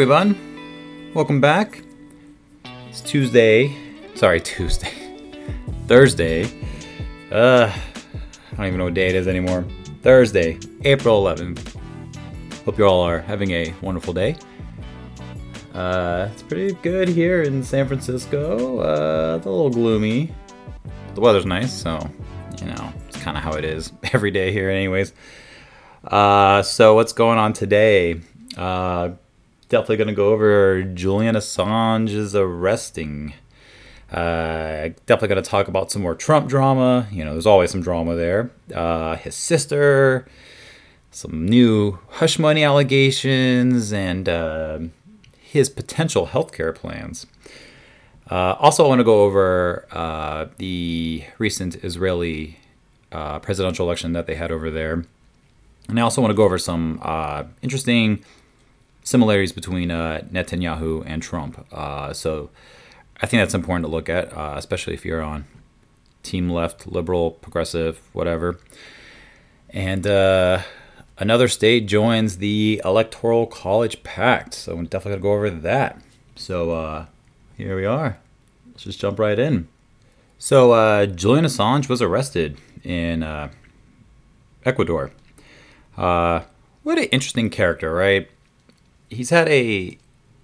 Everyone, welcome back. It's Tuesday. Sorry, Tuesday. Thursday. Uh, I don't even know what day it is anymore. Thursday, April 11th. Hope you all are having a wonderful day. Uh, it's pretty good here in San Francisco. Uh, it's a little gloomy. The weather's nice, so, you know, it's kind of how it is every day here, anyways. Uh, so, what's going on today? Uh, definitely going to go over Julian Assange's arresting. Uh, definitely going to talk about some more Trump drama. You know, there's always some drama there. Uh, his sister, some new hush money allegations, and uh, his potential healthcare plans. Uh, also, I want to go over uh, the recent Israeli uh, presidential election that they had over there. And I also want to go over some interesting similarities between uh, Netanyahu and Trump. Uh, so I think that's important to look at, uh, especially if you're on team left, liberal, progressive, whatever. And uh, another state joins the Electoral College Pact. So I'm definitely going to go over that. So uh, here we are. Let's just jump right in. So uh, Julian Assange was arrested in Ecuador. what an interesting character, right? He's had a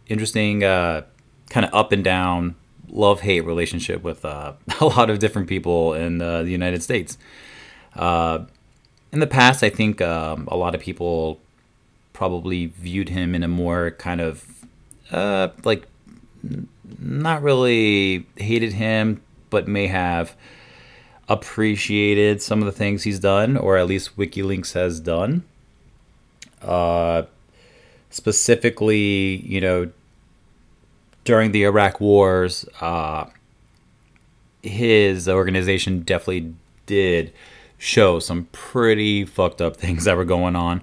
interesting uh, kind of up and down love hate relationship with uh, a lot of different people in uh, the United States. Uh, in the past, I think um, a lot of people probably viewed him in a more kind of uh, like not really hated him, but may have appreciated some of the things he's done, or at least WikiLeaks has done. Uh, specifically, you know, during the Iraq wars, uh, his organization definitely did show some pretty fucked up things that were going on.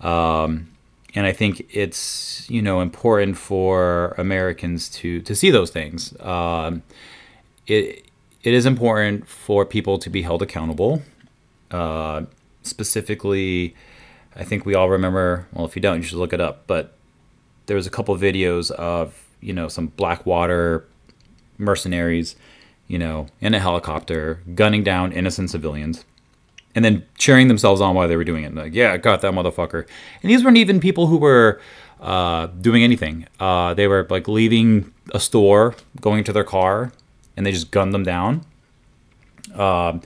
Um, and I think it's you know important for Americans to to see those things. Um, it it is important for people to be held accountable. Uh, specifically, I think we all remember. Well, if you don't, you should look it up. But there was a couple of videos of you know some Blackwater mercenaries, you know, in a helicopter gunning down innocent civilians, and then cheering themselves on while they were doing it. Like, yeah, I got that motherfucker. And these weren't even people who were uh, doing anything. Uh, they were like leaving a store, going to their car, and they just gunned them down. Uh,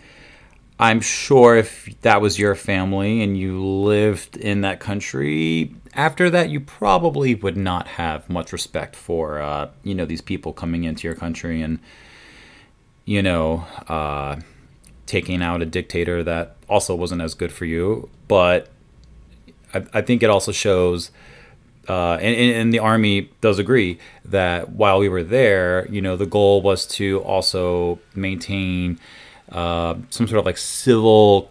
I'm sure if that was your family and you lived in that country, after that you probably would not have much respect for uh, you know these people coming into your country and you know uh, taking out a dictator that also wasn't as good for you. But I, I think it also shows. Uh, and, and, the army does agree that while we were there, you know, the goal was to also maintain uh, some sort of like civil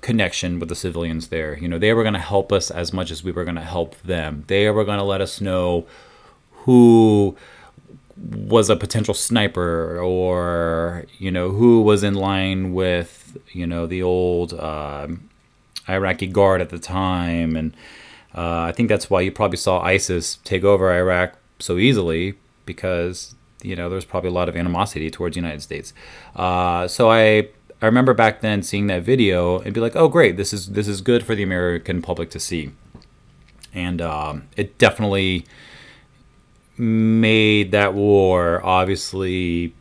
connection with the civilians there. You know, they were going to help us as much as we were going to help them. They were going to let us know who was a potential sniper or, you know, who was in line with, you know, the old uh, Iraqi guard at the time. And uh, I think that's why you probably saw ISIS take over Iraq so easily because you know, there's probably a lot of animosity towards the United States. Uh, so I I remember back then seeing that video and be like, oh great, this is this is good for the American public to see, and um, it definitely made that war obviously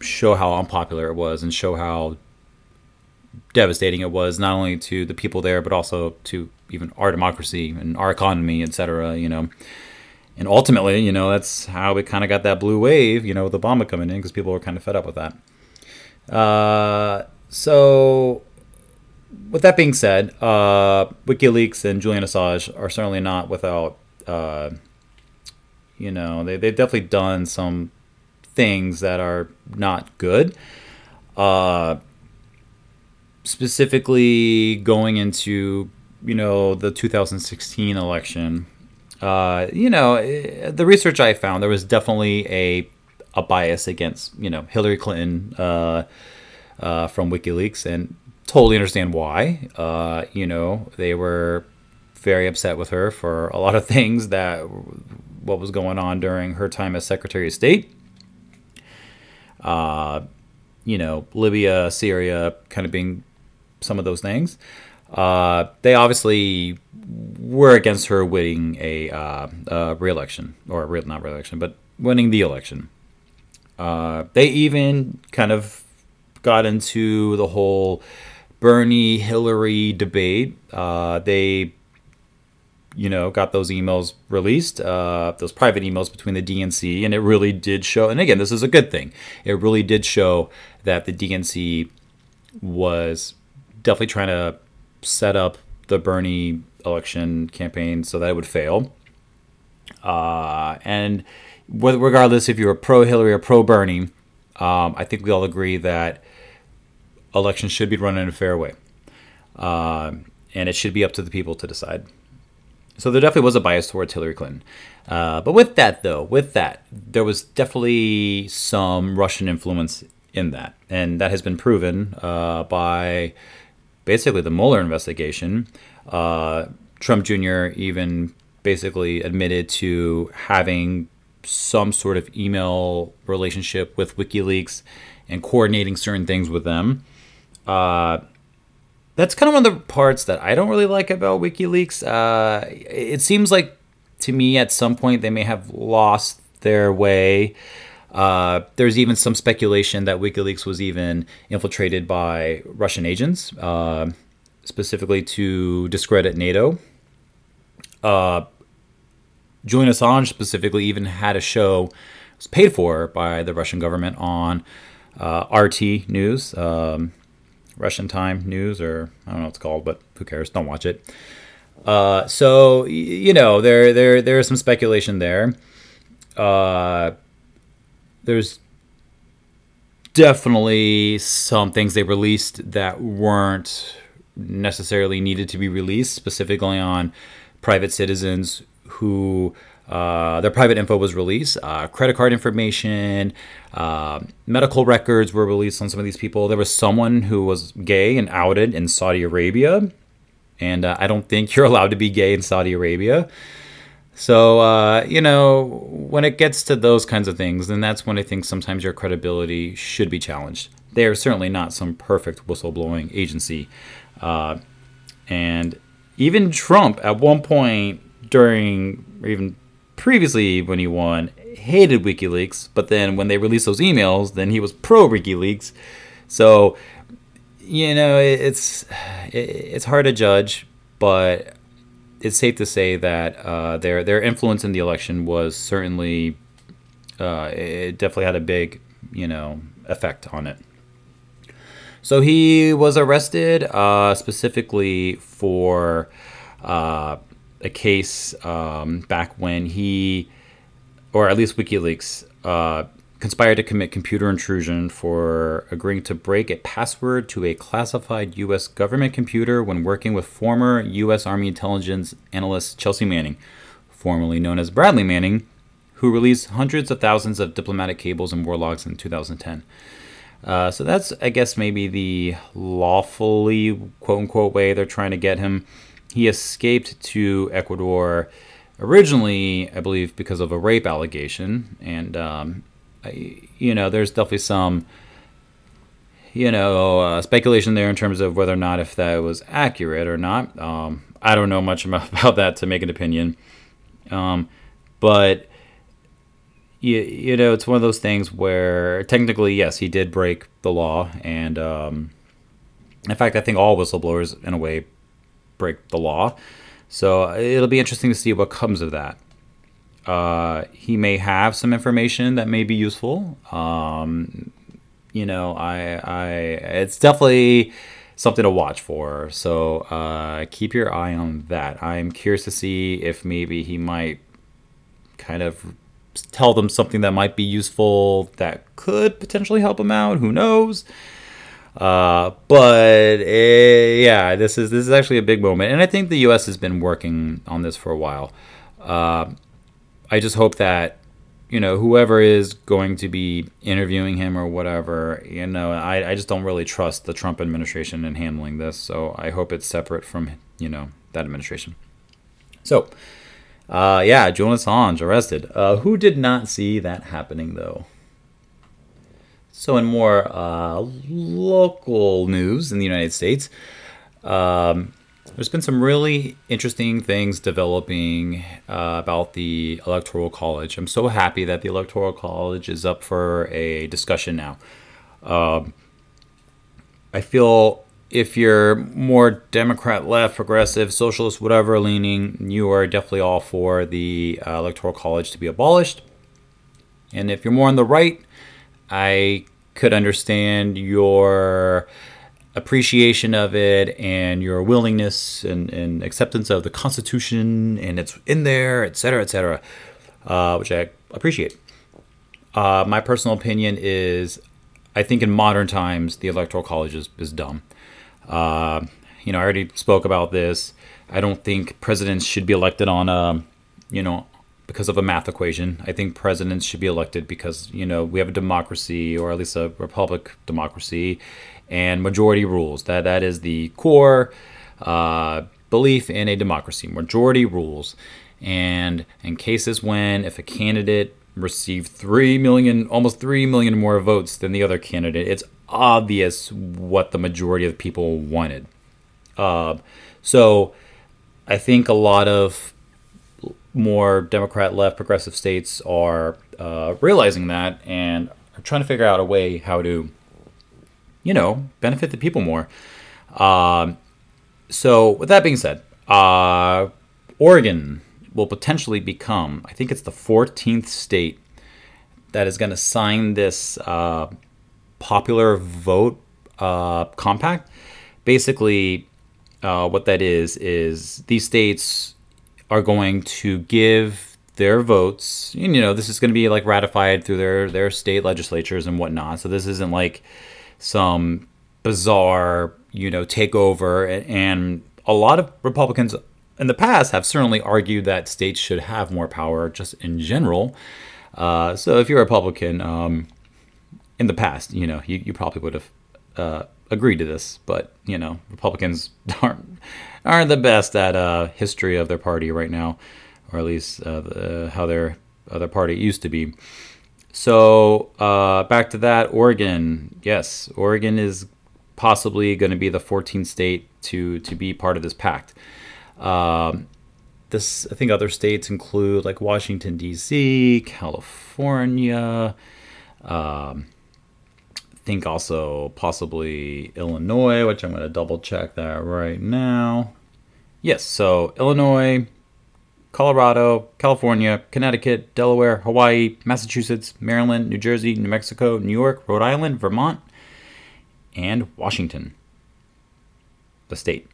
show how unpopular it was and show how devastating it was not only to the people there but also to even our democracy and our economy etc you know and ultimately, you know, that's how we kind of got that blue wave, you know, with Obama coming in because people were kind of fed up with that. Uh, so, with that being said, uh, WikiLeaks and Julian Assange are certainly not without, uh, you know, they, they've definitely done some things that are not good. Uh, specifically, going into, you know, the 2016 election uh, you know, eh, the research I found, there was definitely a a bias against you know Hillary Clinton uh, uh, from WikiLeaks, and totally understand why. Uh, you know, they were very upset with her for a lot of things that what was going on during her time as Secretary of State. Uh, you know, Libya, Syria, kind of being some of those things. Uh, they obviously were against her winning a, uh, a re-election, or re- not re-election, but winning the election. Uh, they even kind of got into the whole Bernie Hillary debate. Uh, they, you know, got those emails released, uh, those private emails between the DNC, and it really did show. And again, this is a good thing. It really did show that the DNC was definitely trying to set up the Bernie election campaign so that it would fail. Uh, and regardless if you're pro Hillary or pro Bernie, um, I think we all agree that elections should be run in a fair way. Uh, and it should be up to the people to decide. So there definitely was a bias towards Hillary Clinton. Uh, but with that, though, with that, there was definitely some Russian influence in that. And that has been proven uh, by basically the Mueller investigation. Uh, Trump Jr. even basically admitted to having some sort of email relationship with WikiLeaks and coordinating certain things with them. Uh, that's kind of one of the parts that I don't really like about WikiLeaks. Uh, it seems like to me at some point they may have lost their way. Uh, there's even some speculation that WikiLeaks was even infiltrated by Russian agents, uh, specifically to discredit NATO. Uh, Julian Assange specifically even had a show was paid for by the Russian government on uh, RT News, um, Russian Time News, or I don't know what it's called, but who cares? Don't watch it. Uh, so you know there there there is some speculation there. Uh, there's definitely some things they released that weren't necessarily needed to be released, specifically on private citizens who uh, their private info was released. Uh, credit card information, uh, medical records were released on some of these people. There was someone who was gay and outed in Saudi Arabia, and uh, I don't think you're allowed to be gay in Saudi Arabia. So, uh, you know, when it gets to those kinds of things, then that's when I think sometimes your credibility should be challenged. They are certainly not some perfect whistleblowing agency. Uh, and even Trump, at one point during, or even previously when he won, hated WikiLeaks. But then when they released those emails, then he was pro WikiLeaks. So, you know, it's it's hard to judge, but it's safe to say that uh, their their influence in the election was certainly uh, it definitely had a big you know effect on it. So he was arrested uh, specifically for uh, a case um, back when he, or at least WikiLeaks, uh, conspired to commit computer intrusion for agreeing to break a password to a classified U.S. government computer when working with former U.S. Army intelligence analyst Chelsea Manning, formerly known as Bradley Manning, who released hundreds of thousands of diplomatic cables and war logs in 2010. Uh, so that's, I guess, maybe the lawfully quote unquote way they're trying to get him. He escaped to Ecuador originally, I believe, because of a rape allegation, and um, you know, there's definitely some, you know, uh, speculation there in terms of whether or not if that was accurate or not. Um, I don't know much about that to make an opinion, um, but you, you know, it's one of those things where technically, yes, he did break the law, and um, in fact, I think all whistleblowers, in a way, break the law. So it'll be interesting to see what comes of that. Uh, he may have some information that may be useful. Um, you know, I, I, it's definitely something to watch for. So uh, keep your eye on that. I'm curious to see if maybe he might kind of tell them something that might be useful that could potentially help them out. Who knows? Uh, but it, yeah, this is this is actually a big moment, and I think the U.S. has been working on this for a while. Uh, I just hope that you know whoever is going to be interviewing him or whatever you know I, I just don't really trust the trump administration in handling this so i hope it's separate from you know that administration So, uh, yeah, Julian Assange arrested. Uh, who did not see that happening, though? So, in more uh, local news in the United States, um, there's been some really interesting things developing uh, about the Electoral College. I'm so happy that the Electoral College is up for a discussion now. Um, I feel if you're more Democrat, left, progressive, socialist, whatever leaning, you are definitely all for the uh, Electoral College to be abolished. And if you're more on the right, I could understand your appreciation of it and your willingness and, and acceptance of the Constitution and it's in there, et cetera, et cetera, uh, which I appreciate. Uh, my personal opinion is I think in modern times, the Electoral College is, is dumb. Uh, you know, I already spoke about this. I don't think presidents should be elected on a, you know, because of a math equation. I think presidents should be elected because, you know, we have a democracy or at least a republic democracy and majority rules. That That is the core uh, belief in a democracy. Majority rules. And in cases when if a candidate received 3 million, almost 3 million more votes than the other candidate, it's obvious what the majority of people wanted. Uh, so I think a lot of more Democrat left progressive states are uh, realizing that and are trying to figure out a way how to, you know, benefit the people more. Um, so, with that being said, uh, Oregon will potentially become, I think it's the 14th state that is going to sign this uh, popular vote uh, compact. Basically, uh, what that is is these states are going to give their votes. And, you know, this is going to be like ratified through their their state legislatures and whatnot. So this isn't like some bizarre, you know, takeover. And a lot of Republicans in the past have certainly argued that states should have more power just in general. Uh, so if you're a Republican, um, in the past, you know, you, you probably would have uh, agreed to this, but you know, Republicans aren't aren't the best at uh, history of their party right now, or at least uh, the, how their other party used to be. So uh, back to that, Oregon. Yes, Oregon is possibly going to be the 14th state to to be part of this pact. Um, this I think other states include like Washington D.C., California. Um, think also possibly Illinois, which I'm going to double check that right now. Yes, so Illinois, Colorado, California, Connecticut, Delaware, Hawaii, Massachusetts, Maryland, New Jersey, New Mexico, New York, Rhode Island, Vermont, and Washington, the state.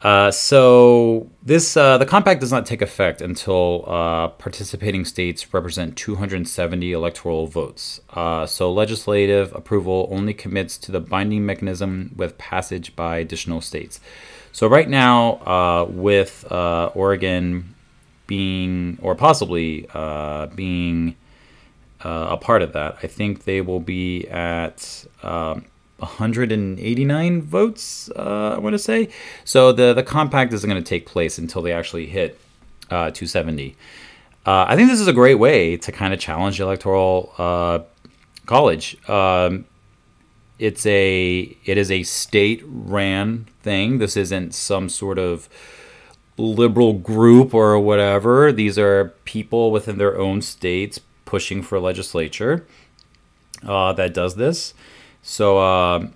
Uh, so this uh, the compact does not take effect until uh, participating states represent 270 electoral votes. Uh, so legislative approval only commits to the binding mechanism with passage by additional states. So right now, uh, with Oregon being or possibly being a part of that, I think they will be at. Um, 189 votes, uh, I want to say. So the the compact isn't going to take place until they actually hit uh, 270. Uh, I think this is a great way to kind of challenge the electoral uh, college. Um, it's a it is a state ran thing. This isn't some sort of liberal group or whatever. These are people within their own states pushing for legislature uh, that does this. So uh,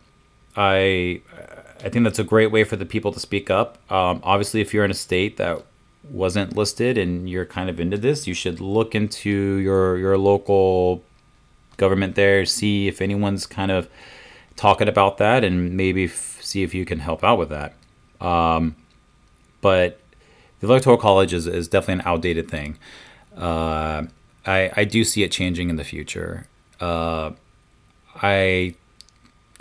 I I think that's a great way for the people to speak up. Um, obviously, if you're in a state that wasn't listed and you're kind of into this, you should look into your your local government there, see if anyone's kind of talking about that, and maybe f- see if you can help out with that. Um, but the electoral college is, is definitely an outdated thing. Uh, I I do see it changing in the future. Uh, I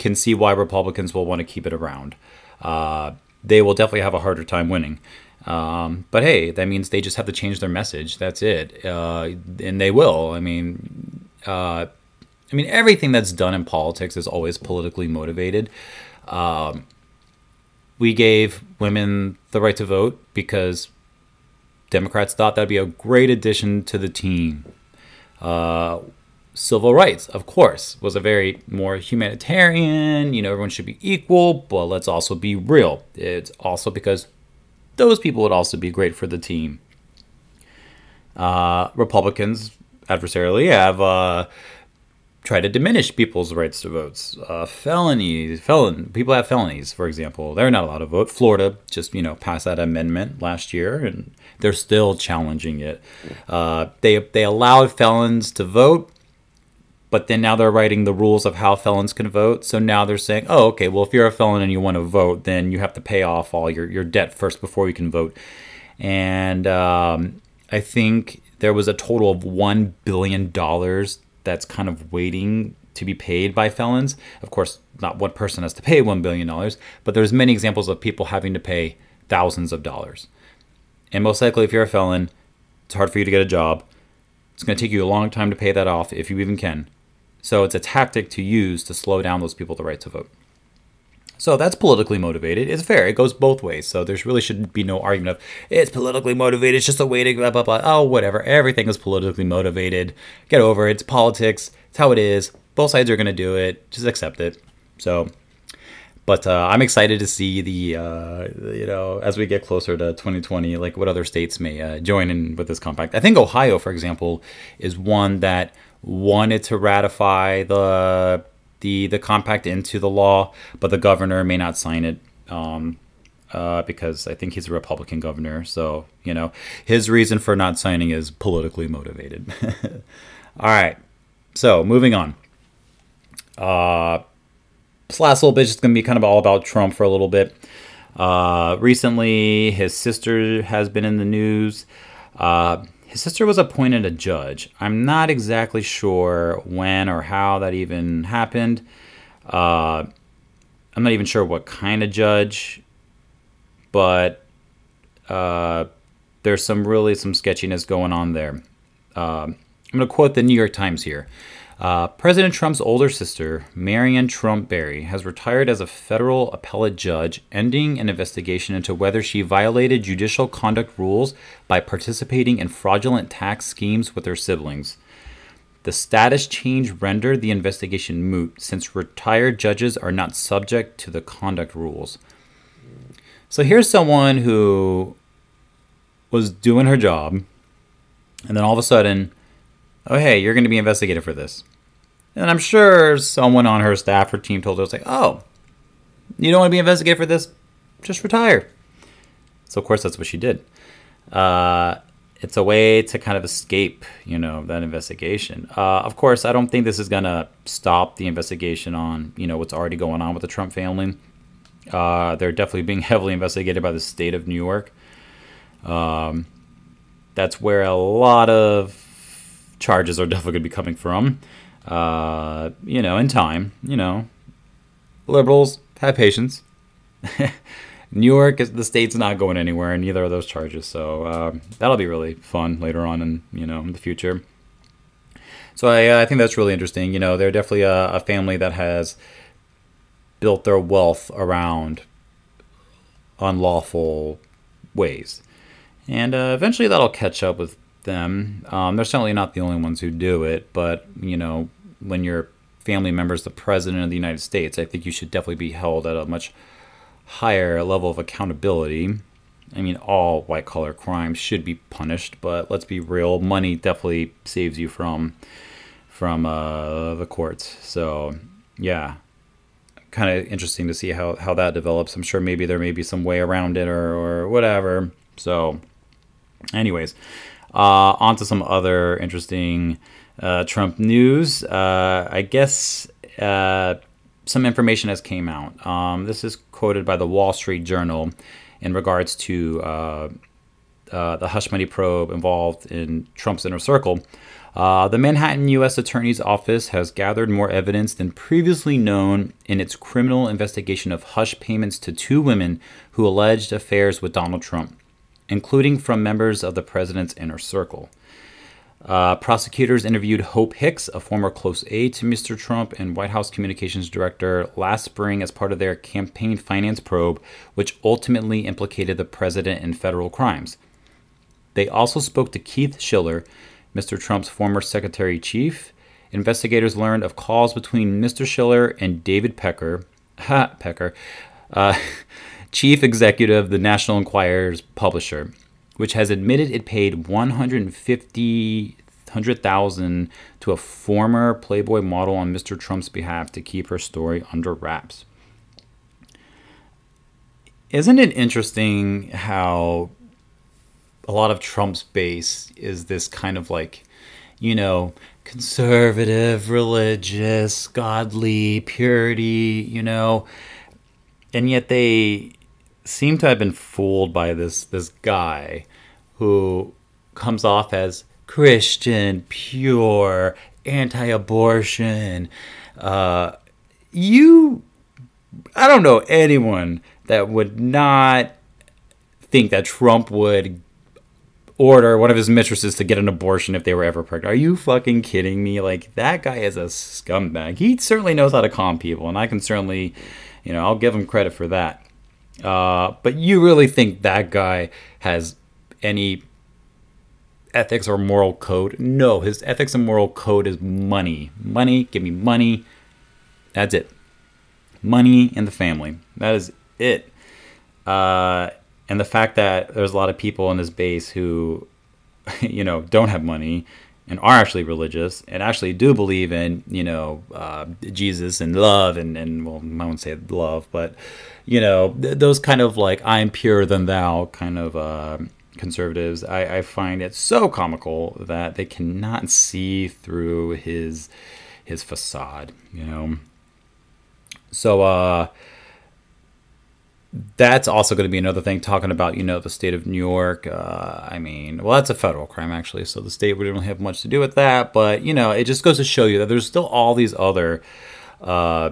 can see why Republicans will want to keep it around. Uh, they will definitely have a harder time winning. Um, but hey, that means they just have to change their message. That's it, uh, and they will. I mean, uh, I mean, everything that's done in politics is always politically motivated. Um, we gave women the right to vote because Democrats thought that'd be a great addition to the team. Civil rights, of course, was a very more humanitarian, you know, everyone should be equal, but let's also be real. It's also because those people would also be great for the team. Uh, Republicans, adversarially, have uh, tried to diminish people's rights to votes. Uh, felonies, felon people have felonies, for example, they're not allowed to vote. Florida just you know passed that amendment last year, and they're still challenging it. Uh, they they allowed felons to vote, but then now they're writing the rules of how felons can vote. So now they're saying, oh, okay, well, if you're a felon and you want to vote, then you have to pay off all your, your debt first before you can vote. And um, I think there was a total of $1 billion that's kind of waiting to be paid by felons. Of course, not one person has to pay $1 billion, but there's many examples of people having to pay thousands of dollars. And most likely, if you're a felon, it's hard for you to get a job. It's going to take you a long time to pay that off if you even can. So it's a tactic to use to slow down those people the right to vote. So that's politically motivated. It's fair. It goes both ways. So there's really should be no argument of it's politically motivated. It's just a way to blah blah blah. Oh, whatever. Everything is politically motivated. Get over it. It's politics. It's how it is. Both sides are going to do it. Just accept it. So, but uh, I'm excited to see the uh, you know as we get closer to 2020, like what other states may uh, join in with this compact. I think Ohio, for example, is one that wanted to ratify the the the compact into the law, but the governor may not sign it um, uh, because I think he's a Republican governor. So you know his reason for not signing is politically motivated. All right, so moving on. Uh, this last little bit is going to be kind of all about Trump for a little bit. Uh, recently, his sister has been in the news. Uh, his sister was appointed a judge. I'm not exactly sure when or how that even happened. Uh, I'm not even sure what kind of judge, but uh, there's some really some sketchiness going on there. Uh, I'm going to quote the New York Times here. Uh, President Trump's older sister, Maryanne Trump Barry, has retired as a federal appellate judge, ending an investigation into whether she violated judicial conduct rules by participating in fraudulent tax schemes with her siblings. The status change rendered the investigation moot since retired judges are not subject to the conduct rules. So here's someone who was doing her job, and then all of a sudden, oh, hey, you're going to be investigated for this. And I'm sure someone on her staff or team told her, like, oh, you don't want to be investigated for this? Just retire. So, of course, that's what she did. Uh, it's a way to kind of escape, you know, that investigation. Uh, of course, I don't think this is going to stop the investigation on, you know, what's already going on with the Trump family. Uh, they're definitely being heavily investigated by the state of New York. Um, that's where a lot of charges are definitely going to be coming from uh, you know, in time, you know, liberals have patience. New York is the state's not going anywhere, and neither are those charges. So uh, that'll be really fun later on, in you know, in the future. So I, I think that's really interesting. You know, they're definitely a, a family that has built their wealth around unlawful ways, and uh, eventually that'll catch up with them. Um, they're certainly not the only ones who do it, but you know, when your family member is the president of the United States, I think you should definitely be held at a much higher level of accountability. I mean, all white collar crimes should be punished, but let's be real, money definitely saves you from from uh, the courts. So, yeah, kind of interesting to see how, how that develops. I'm sure maybe there may be some way around it or, or whatever. So, anyways, uh, on to some other interesting uh, Trump news. Uh, I guess uh, some information has came out. Um, this is quoted by the Wall Street Journal in regards to uh, uh, the hush money probe involved in Trump's inner circle. The Manhattan U.S. Attorney's Office has gathered more evidence than previously known in its criminal investigation of hush payments to two women who alleged affairs with Donald Trump including from members of the president's inner circle. Uh, prosecutors interviewed Hope Hicks, a former close aide to Mr. Trump and White House communications director, last spring as part of their campaign finance probe, which ultimately implicated the president in federal crimes. They also spoke to Keith Schiller, Mr. Trump's former secretary chief. Investigators learned of calls between Mr. Schiller and David Pecker, ha, Pecker, uh, chief executive of the National Enquirer's publisher, which has admitted it paid 150 100,000 to a former Playboy model on Mr. Trump's behalf to keep her story under wraps. Isn't it interesting how a lot of Trump's base is this kind of like, you know, conservative, religious, godly, purity, you know, and yet they seem to have been fooled by this this guy who comes off as Christian, pure, anti-abortion. Uh, you, I don't know anyone that would not think that Trump would order one of his mistresses to get an abortion if they were ever pregnant. Are you fucking kidding me? Like that guy is a scumbag. He certainly knows how to calm people, and I can certainly, you know, I'll give him credit for that. Uh, but you really think that guy has any ethics or moral code? No, his ethics and moral code is money. Money, give me money. That's it. Money and the family. That is it. Uh, and the fact that there's a lot of people in this base who, you know, don't have money and are actually religious and actually do believe in, you know, uh, Jesus and love and, and, well, I won't say love, but, you know, th- those kind of like, I'm purer than thou kind of uh, conservatives, I, I find it so comical that they cannot see through his his facade, you know. So, uh, that's also going to be another thing talking about you know the state of new york uh, i mean well that's a federal crime actually so the state would not really have much to do with that but you know it just goes to show you that there's still all these other uh,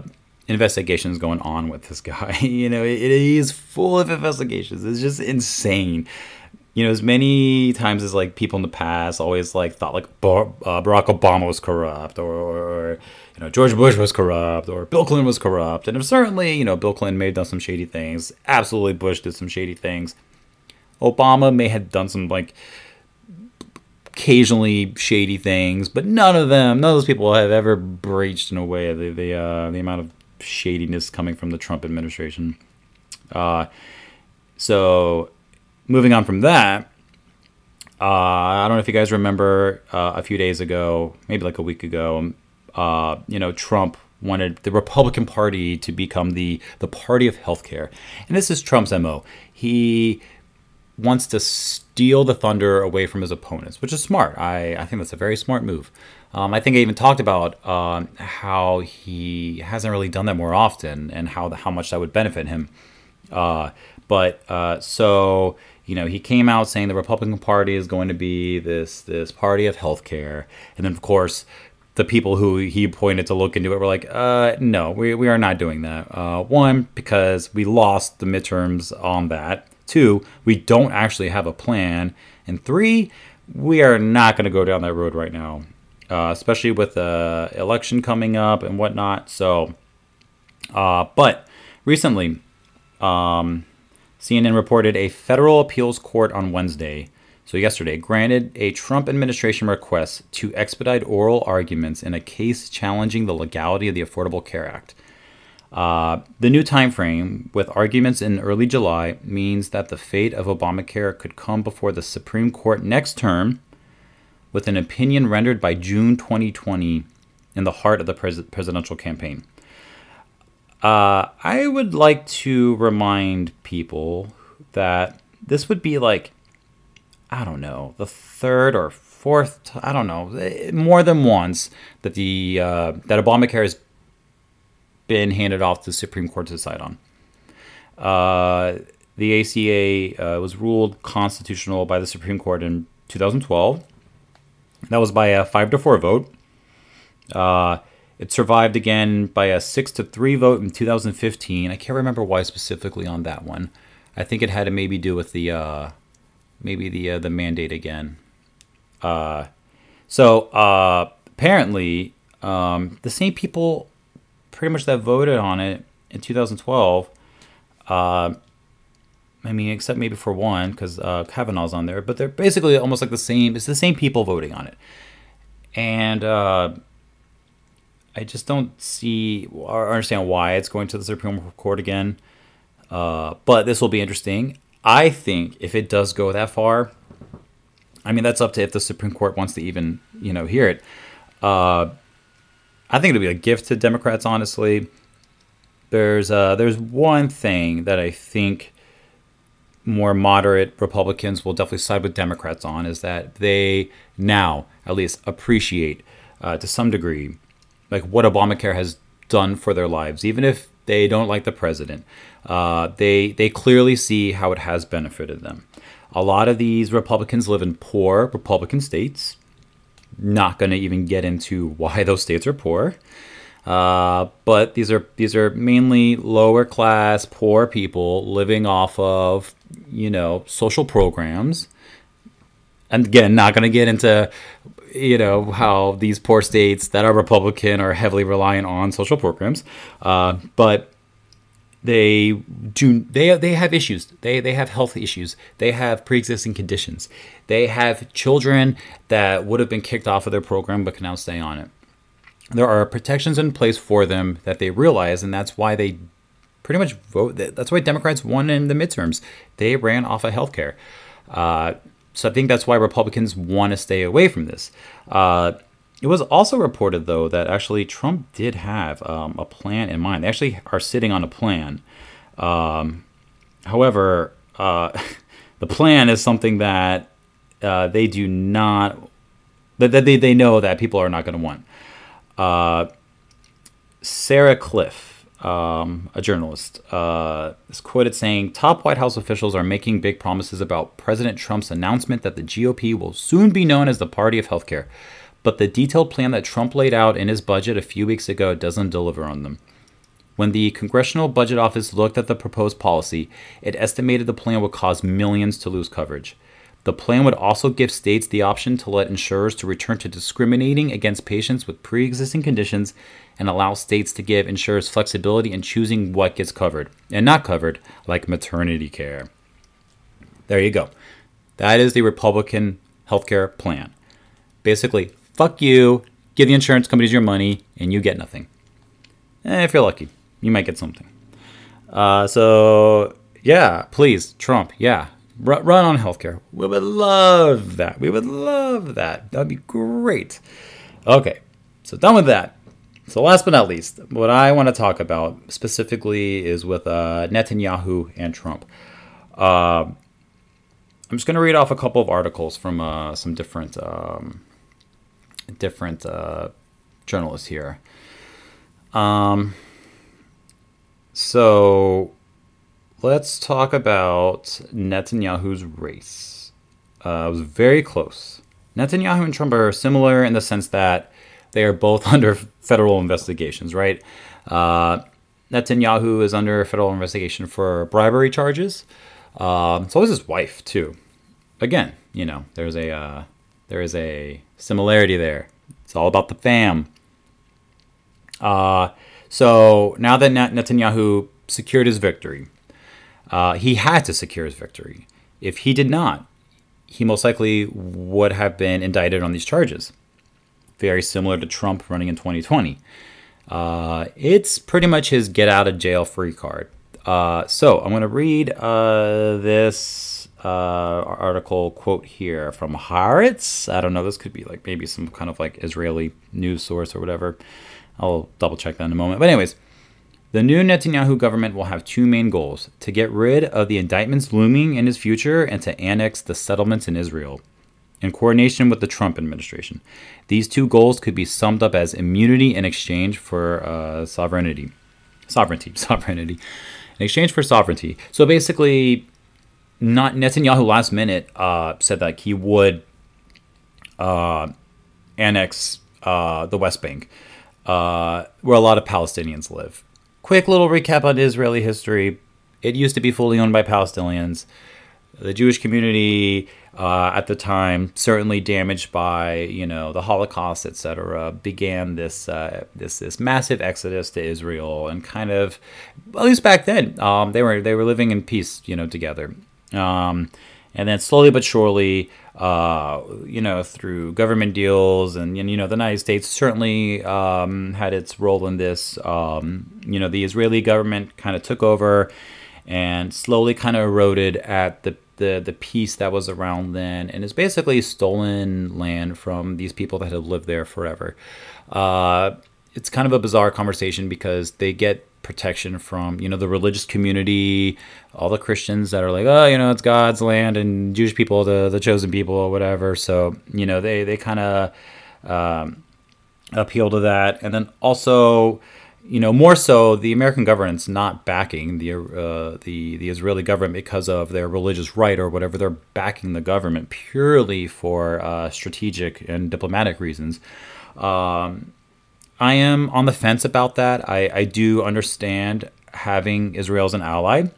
investigations going on with this guy you know it, it is full of investigations it's just insane you know as many times as like people in the past always like thought like Bar- uh, barack obama was corrupt or, or you know, George Bush was corrupt or Bill Clinton was corrupt. And certainly, you know, Bill Clinton may have done some shady things. Absolutely, Bush did some shady things. Obama may have done some, like, occasionally shady things, but none of them, none of those people have ever breached in a way the, the, uh, the amount of shadiness coming from the Trump administration. Uh, so, moving on from that, uh, I don't know if you guys remember uh, a few days ago, maybe like a week ago, uh, you know, Trump wanted the Republican Party to become the the party of healthcare, and this is Trump's mo. He wants to steal the thunder away from his opponents, which is smart. I, I think that's a very smart move. Um, I think I even talked about uh, how he hasn't really done that more often and how how much that would benefit him. Uh, but uh, so you know, he came out saying the Republican Party is going to be this this party of healthcare, and then of course the people who he pointed to look into it were like, uh, no, we, we are not doing that. Uh, one, because we lost the midterms on that. Two, we don't actually have a plan. And three, we are not going to go down that road right now, uh, especially with the election coming up and whatnot. So, uh, but recently, um, CNN reported a federal appeals court on Wednesday so yesterday, granted a Trump administration request to expedite oral arguments in a case challenging the legality of the Affordable Care Act. Uh, the new time frame, with arguments in early July, means that the fate of Obamacare could come before the Supreme Court next term, with an opinion rendered by June 2020 in the heart of the pres- presidential campaign. Uh, I would like to remind people that this would be like I don't know, the third or fourth, I don't know, eh, more than once that the uh, that Obamacare has been handed off to the Supreme Court to decide on. Uh, the ACA uh, was ruled constitutional by the Supreme Court in 2012. That was by a five to four vote. Uh, it survived again by a six to three vote in 2015. I can't remember why specifically on that one. I think it had to maybe do with the uh, maybe the uh, the mandate again. Uh, so uh, apparently, um, the same people, pretty much that voted on it in 2012, uh, I mean, except maybe for one, because uh, Kavanaugh's on there, but they're basically almost like the same. It's the same people voting on it, and I just don't see or understand why it's going to the Supreme Court again. Uh, but this will be interesting. I think if it does go that far, I mean that's up to if the Supreme Court wants to even you know hear it. Uh, I think it'll be a gift to Democrats. Honestly, there's uh, there's one thing that I think more moderate Republicans will definitely side with Democrats on is that they now at least appreciate uh, to some degree like what Obamacare has done for their lives, even if they don't like the president. Uh, they they clearly see how it has benefited them. A lot of these Republicans live in poor Republican states. Not going to even get into why those states are poor. Uh, but these are these are mainly lower class, poor people living off of you know social programs. And again, not going to get into you know how these poor states that are Republican are heavily reliant on social programs, uh, but they do they they have issues. They they have health issues. They have pre-existing conditions. They have children that would have been kicked off of their program but can now stay on it there are protections in place for them that they realize, and that's why they pretty much vote. That's why Democrats won in the midterms. They ran off of healthcare. Uh, so I think that's why Republicans want to stay away from this. Uh, it was also reported, though, that actually Trump did have um, a plan in mind. They actually are sitting on a plan. Um, however, uh, the plan is something that uh, they do not, that they, they know that people are not going to want. Uh, Sarah Kliff, um, a journalist, uh, is quoted saying Top White House officials are making big promises about President Trump's announcement that the GOP will soon be known as the party of healthcare. But the detailed plan that Trump laid out in his budget a few weeks ago doesn't deliver on them. When the Congressional Budget Office looked at the proposed policy, it estimated the plan would cause millions to lose coverage. The plan would also give states the option to let insurers to return to discriminating against patients with pre-existing conditions and allow states to give insurers flexibility in choosing what gets covered and not covered, like maternity care. There you go. That is the Republican healthcare plan. Basically, fuck you, give the insurance companies your money, and you get nothing. Eh, if you're lucky, you might get something. Uh, so, yeah, please, Trump, yeah, run on healthcare. We would love that. We would love that. That'd be great. Okay, so done with that. So last but not least, what I want to talk about specifically is with uh, Netanyahu and Trump. Uh, I'm just going to read off a couple of articles from uh, some different um, different uh, journalists here. Um, so let's talk about Netanyahu's race. Uh, it was very close. Netanyahu and Trump are similar in the sense that they are both under federal investigations, right? Uh, Netanyahu is under federal investigation for bribery charges. Uh, so is his wife too. Again, you know, there's a uh, there is a similarity there. It's all about the fam. Uh, so now that Netanyahu secured his victory, uh, he had to secure his victory. If he did not, he most likely would have been indicted on these charges. Very similar to Trump running in 2020. Uh, it's pretty much his get out of jail free card. Uh, so I'm going to read uh, this uh, article quote here from Haaretz. I don't know. This could be like maybe some kind of like Israeli news source or whatever. I'll double check that in a moment. But anyways, the new Netanyahu government will have two main goals to get rid of the indictments looming in his future and to annex the settlements in Israel, in coordination with the Trump administration. These two goals could be summed up as immunity in exchange for uh, sovereignty. Sovereignty, sovereignty. In exchange for sovereignty. So basically, not Netanyahu last minute uh, said that he would uh, annex uh, the West Bank, uh, where a lot of Palestinians live quick little recap on Israeli history. It used to be fully owned by Palestinians. the Jewish community uh, at the time, certainly damaged by you know the Holocaust, etc., began this uh, this this massive exodus to Israel, and kind of at least back then um, they were they were living in peace, you know, together. Um, and then slowly but surely, uh, you know, through government deals and, and, you know, the United States certainly um, had its role in this. Um, you know, the Israeli government kind of took over and slowly kind of eroded at the the the peace that was around then, and it's basically stolen land from these people that have lived there forever. Uh, it's kind of a bizarre conversation because they get protection from you know the religious community, all the Christians that are like, oh, you know, it's God's land, and Jewish people, the the chosen people, or whatever. So you know, they they kind of um, appeal to that, and then also you know, more so, the American government's not backing the uh, the the Israeli government because of their religious right or whatever. They're backing the government purely for uh, strategic and diplomatic reasons. Um, I am on the fence about that. I, I do understand having Israel as an ally.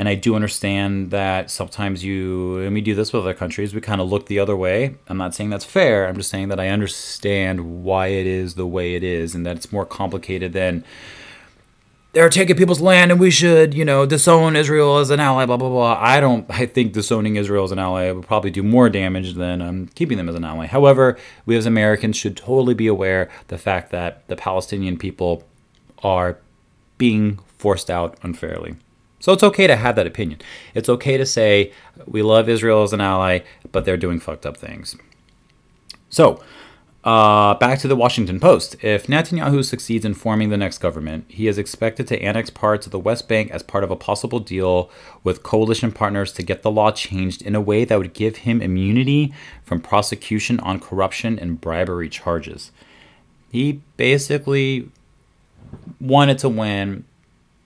And I do understand that sometimes you, and we do this with other countries, we kind of look the other way. I'm not saying that's fair. I'm just saying that I understand why it is the way it is and that it's more complicated than they're taking people's land and we should, you know, disown Israel as an ally, blah, blah, blah. I don't, I think disowning Israel as an ally would probably do more damage than um, keeping them as an ally. However, we as Americans should totally be aware the fact that the Palestinian people are being forced out unfairly. So it's okay to have that opinion. It's okay to say we love Israel as an ally, but they're doing fucked up things. So, uh, back to the Washington Post. If Netanyahu succeeds in forming the next government, he is expected to annex parts of the West Bank as part of a possible deal with coalition partners to get the law changed in a way that would give him immunity from prosecution on corruption and bribery charges. He basically wanted to win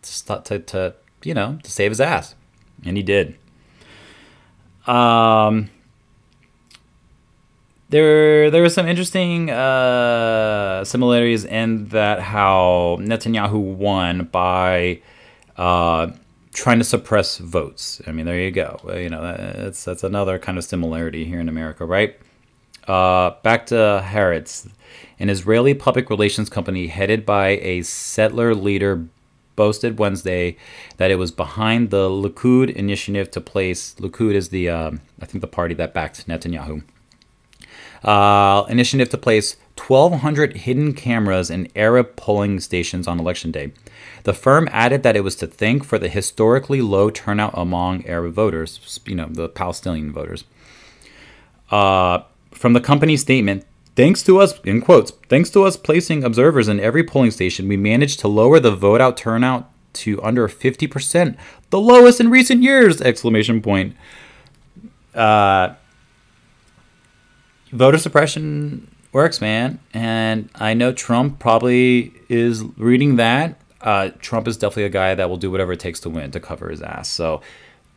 to, to, to you know, to save his ass. And he did. Um, there, there were some interesting uh, similarities in that how Netanyahu won by uh, trying to suppress votes. I mean, there you go. You know, that's that's another kind of similarity here in America, right? Uh, back to Haaretz, an Israeli public relations company headed by a settler leader boasted Wednesday that it was behind the Likud initiative to place Likud is the uh, I think the party that backed Netanyahu. Uh, initiative to place 1,200 hidden cameras in Arab polling stations on election day. The firm added that it was to thank for the historically low turnout among Arab voters, you know, the Palestinian voters. Uh, from the company's statement, Thanks to us, in quotes, thanks to us placing observers in every polling station, we managed to lower the vote out turnout to under 50%, the lowest in recent years! Exclamation point. Uh, voter suppression works, man. And I know Trump probably is reading that. Uh, Trump is definitely a guy that will do whatever it takes to win, to cover his ass. So,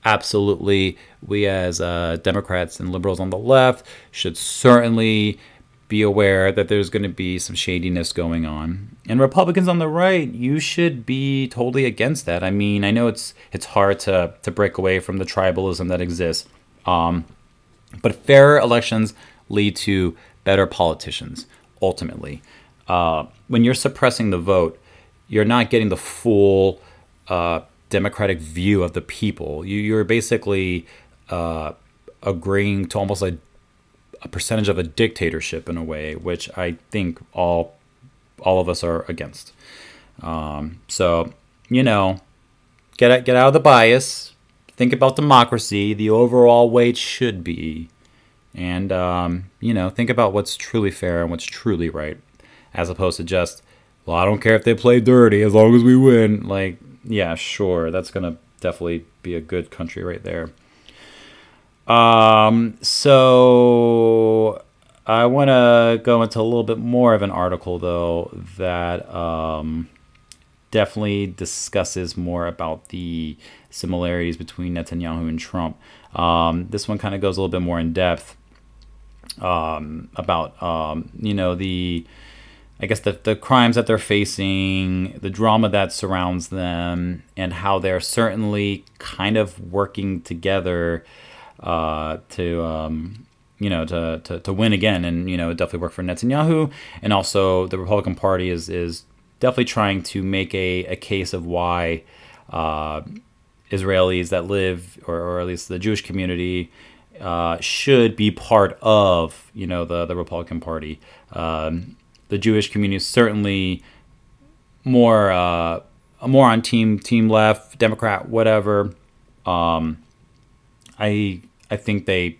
absolutely, we as uh, Democrats and liberals on the left should certainly be aware that there's going to be some shadiness going on. And Republicans on the right, you should be totally against that. I mean, I know it's it's hard to to break away from the tribalism that exists, um, but fair elections lead to better politicians. Ultimately, uh, when you're suppressing the vote, you're not getting the full uh, democratic view of the people. You, you're basically uh, agreeing to almost like a percentage of a dictatorship in a way, which I think all all of us are against. Um, so you know, get get out of the bias. Think about democracy, the overall it should be, and um, you know, think about what's truly fair and what's truly right, as opposed to just, well, I don't care if they play dirty as long as we win. Like, yeah, sure, that's gonna definitely be a good country right there. Um, so I want to go into a little bit more of an article, though, that um, definitely discusses more about the similarities between Netanyahu and Trump. Um, this one kind of goes a little bit more in depth um, about, um, you know, the I guess the, the crimes that they're facing, the drama that surrounds them, and how they're certainly kind of working together uh, to um, you know to, to, to win again, and you know definitely work for Netanyahu, and also the Republican Party is is definitely trying to make a, a case of why uh, Israelis that live, or, or at least the Jewish community, uh, should be part of you know the the Republican Party. Um, the Jewish community is certainly more uh, more on team team left, Democrat, whatever. Um, I I think they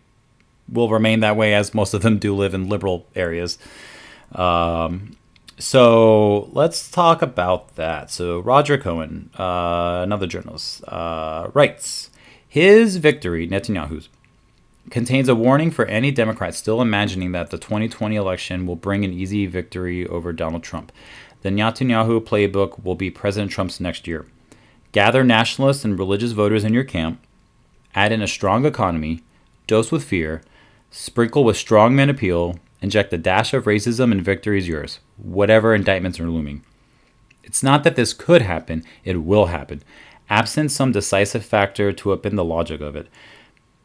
will remain that way, as most of them do live in liberal areas. Um, so let's talk about that. So Roger Cohen, uh, another journalist, uh, writes his victory, Netanyahu's, contains a warning for any Democrat still imagining that the 2020 election will bring an easy victory over Donald Trump. The Netanyahu playbook will be President Trump's next year. Gather nationalists and religious voters in your camp, add in a strong economy, dose with fear, sprinkle with strong strongman appeal, inject a dash of racism, and victory is yours, whatever indictments are looming. It's not that this could happen, it will happen, absent some decisive factor to upend the logic of it.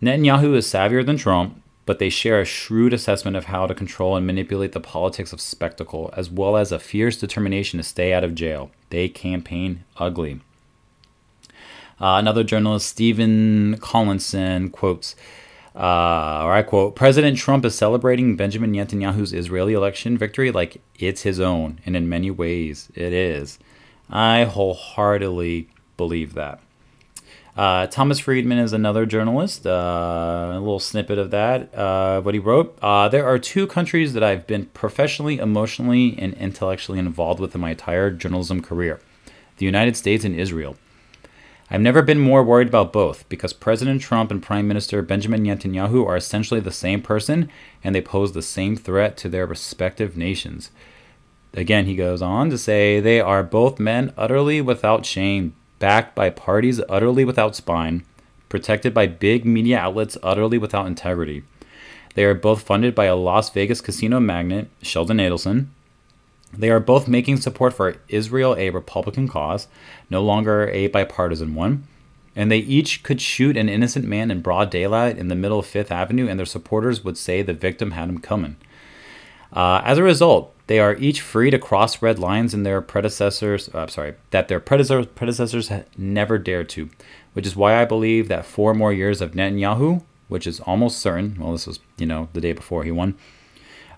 Netanyahu is savvier than Trump, but they share a shrewd assessment of how to control and manipulate the politics of spectacle, as well as a fierce determination to stay out of jail. They campaign ugly. Uh, another journalist, Stephen Collinson, quotes, uh, or I quote, President Trump is celebrating Benjamin Netanyahu's Israeli election victory like it's his own, and in many ways it is. I wholeheartedly believe that. Uh, Thomas Friedman is another journalist. Uh, a little snippet of that, uh, what he wrote. Uh, there are two countries that I've been professionally, emotionally, and intellectually involved with in my entire journalism career the United States and Israel. I've never been more worried about both because President Trump and Prime Minister Benjamin Netanyahu are essentially the same person and they pose the same threat to their respective nations. Again, he goes on to say they are both men utterly without shame, backed by parties utterly without spine, protected by big media outlets utterly without integrity. They are both funded by a Las Vegas casino magnate, Sheldon Adelson. They are both making support for Israel a Republican cause, no longer a bipartisan one. And they each could shoot an innocent man in broad daylight in the middle of Fifth Avenue, and their supporters would say the victim had him coming. Uh, as a result, they are each free to cross red lines in their predecessors. Uh, sorry, that their predecessors predecessors never dared to, which is why I believe that four more years of Netanyahu, which is almost certain. Well, this was you know the day before he won,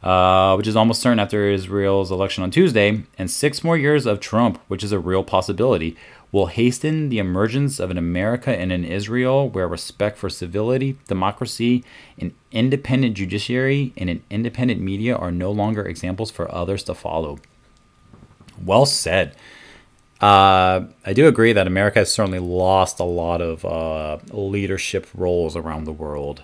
uh, which is almost certain after Israel's election on Tuesday, and six more years of Trump, which is a real possibility, will hasten the emergence of an America and an Israel where respect for civility, democracy, an independent judiciary, and an independent media are no longer examples for others to follow. Well said. Uh, I do agree that America has certainly lost a lot of uh, leadership roles around the world,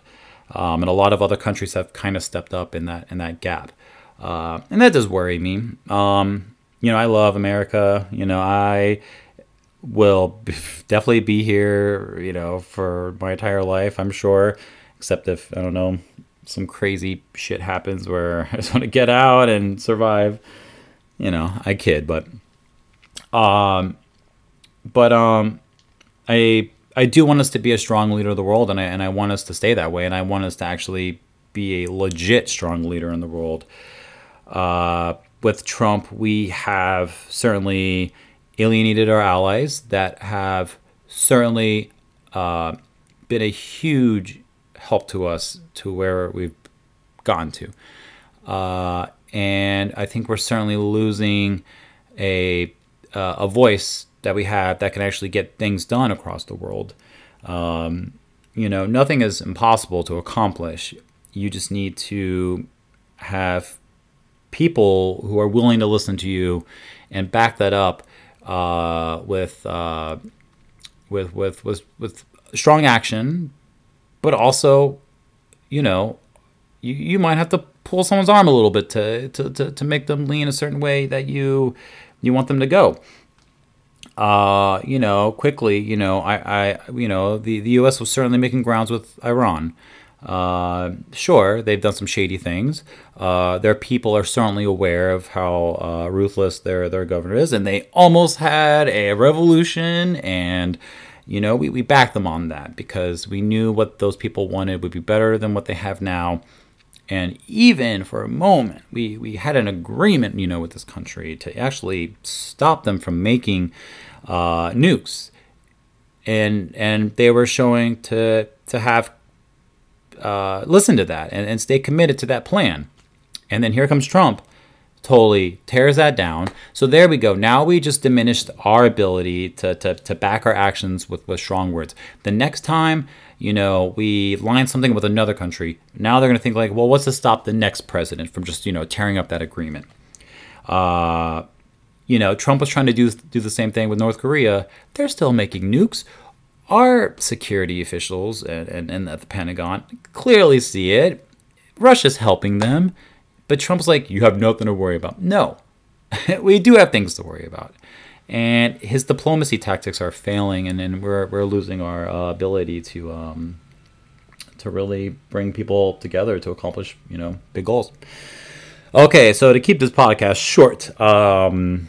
um, and a lot of other countries have kind of stepped up in that in that gap, uh, and that does worry me. Um, you know, I love America. You know, I will definitely be here, you know, for my entire life, I'm sure. Except if, I don't know, some crazy shit happens where I just want to get out and survive. You know, I kid, but um but um I I do want us to be a strong leader of the world and I and I want us to stay that way and I want us to actually be a legit strong leader in the world. Uh with Trump, we have certainly alienated our allies that have certainly uh, been a huge help to us to where we've gone to. Uh, and I think we're certainly losing a uh, a voice that we have that can actually get things done across the world. Um, you know, nothing is impossible to accomplish. You just need to have people who are willing to listen to you and back that up uh, with, uh, with with with with strong action, but also, you know, you, you might have to pull someone's arm a little bit to, to, to, to make them lean a certain way that you you want them to go. Uh, you know, quickly, you know, I, I, you know, the, the U.S. was certainly making grounds with Iran. Uh, sure, they've done some shady things. Uh, their people are certainly aware of how uh, ruthless their their governor is, and they almost had a revolution. And you know, we we backed them on that because we knew what those people wanted would be better than what they have now. And even for a moment, we, we had an agreement, you know, with this country to actually stop them from making uh, nukes. And and they were showing to to have uh, listen to that and, and stay committed to that plan. And then here comes Trump, totally tears that down. So there we go. Now we just diminished our ability to, to, to back our actions with, with strong words. The next time, you know, we line something with another country, now they're going to think like, well, what's to stop the next president from just, you know, tearing up that agreement? Uh, you know, Trump was trying to do, do the same thing with North Korea. They're still making nukes our security officials and, and, and at the Pentagon clearly see it. Russia's helping them. But Trump's like, you have nothing to worry about. No, we do have things to worry about. And his diplomacy tactics are failing, and, and we're, we're losing our uh, ability to um, to really bring people together to accomplish, you know, big goals. Okay, so to keep this podcast short, um,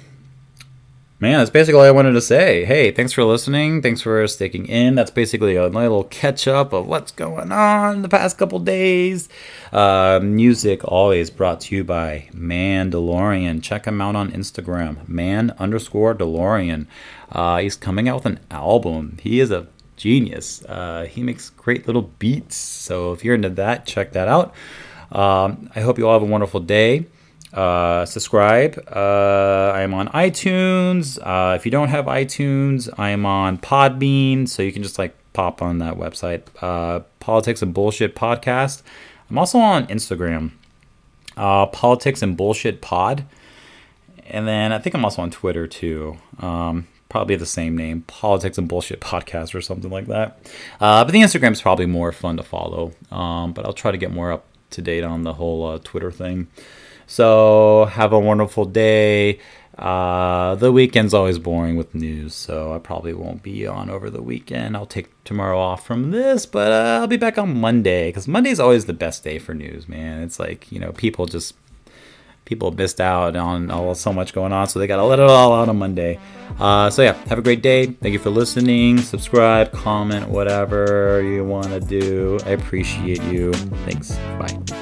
man, that's basically all I wanted to say. Hey, thanks for listening. Thanks for sticking in. That's basically a little catch up of what's going on the past couple days. Uh, music always brought to you by Mandalorian. Check him out on Instagram, man underscore DeLorean. Uh, he's coming out with an album. He is a genius. Uh, he makes great little beats. So if you're into that, check that out. Um, I hope you all have a wonderful day uh, subscribe. Uh, I am on iTunes. Uh, if you don't have iTunes, I am on Podbean, so you can just like pop on that website. Uh, Politics and Bullshit Podcast. I'm also on Instagram. Uh, Politics and Bullshit Pod. And then I think I'm also on Twitter too. Um, probably the same name, Politics and Bullshit Podcast or something like that. But the Instagram is probably more fun to follow. Um, but I'll try to get more up to date on the whole Twitter thing. So have a wonderful day. Uh, the weekend's always boring with news, so I probably won't be on over the weekend. I'll take tomorrow off from this, but uh, I'll be back on Monday because Monday's always the best day for news, man. It's like you know people just people missed out on all so much going on, so they gotta let it all out on Monday. Uh, so yeah, have a great day. Thank you for listening. Subscribe, comment, whatever you want to do. I appreciate you. Thanks. Bye.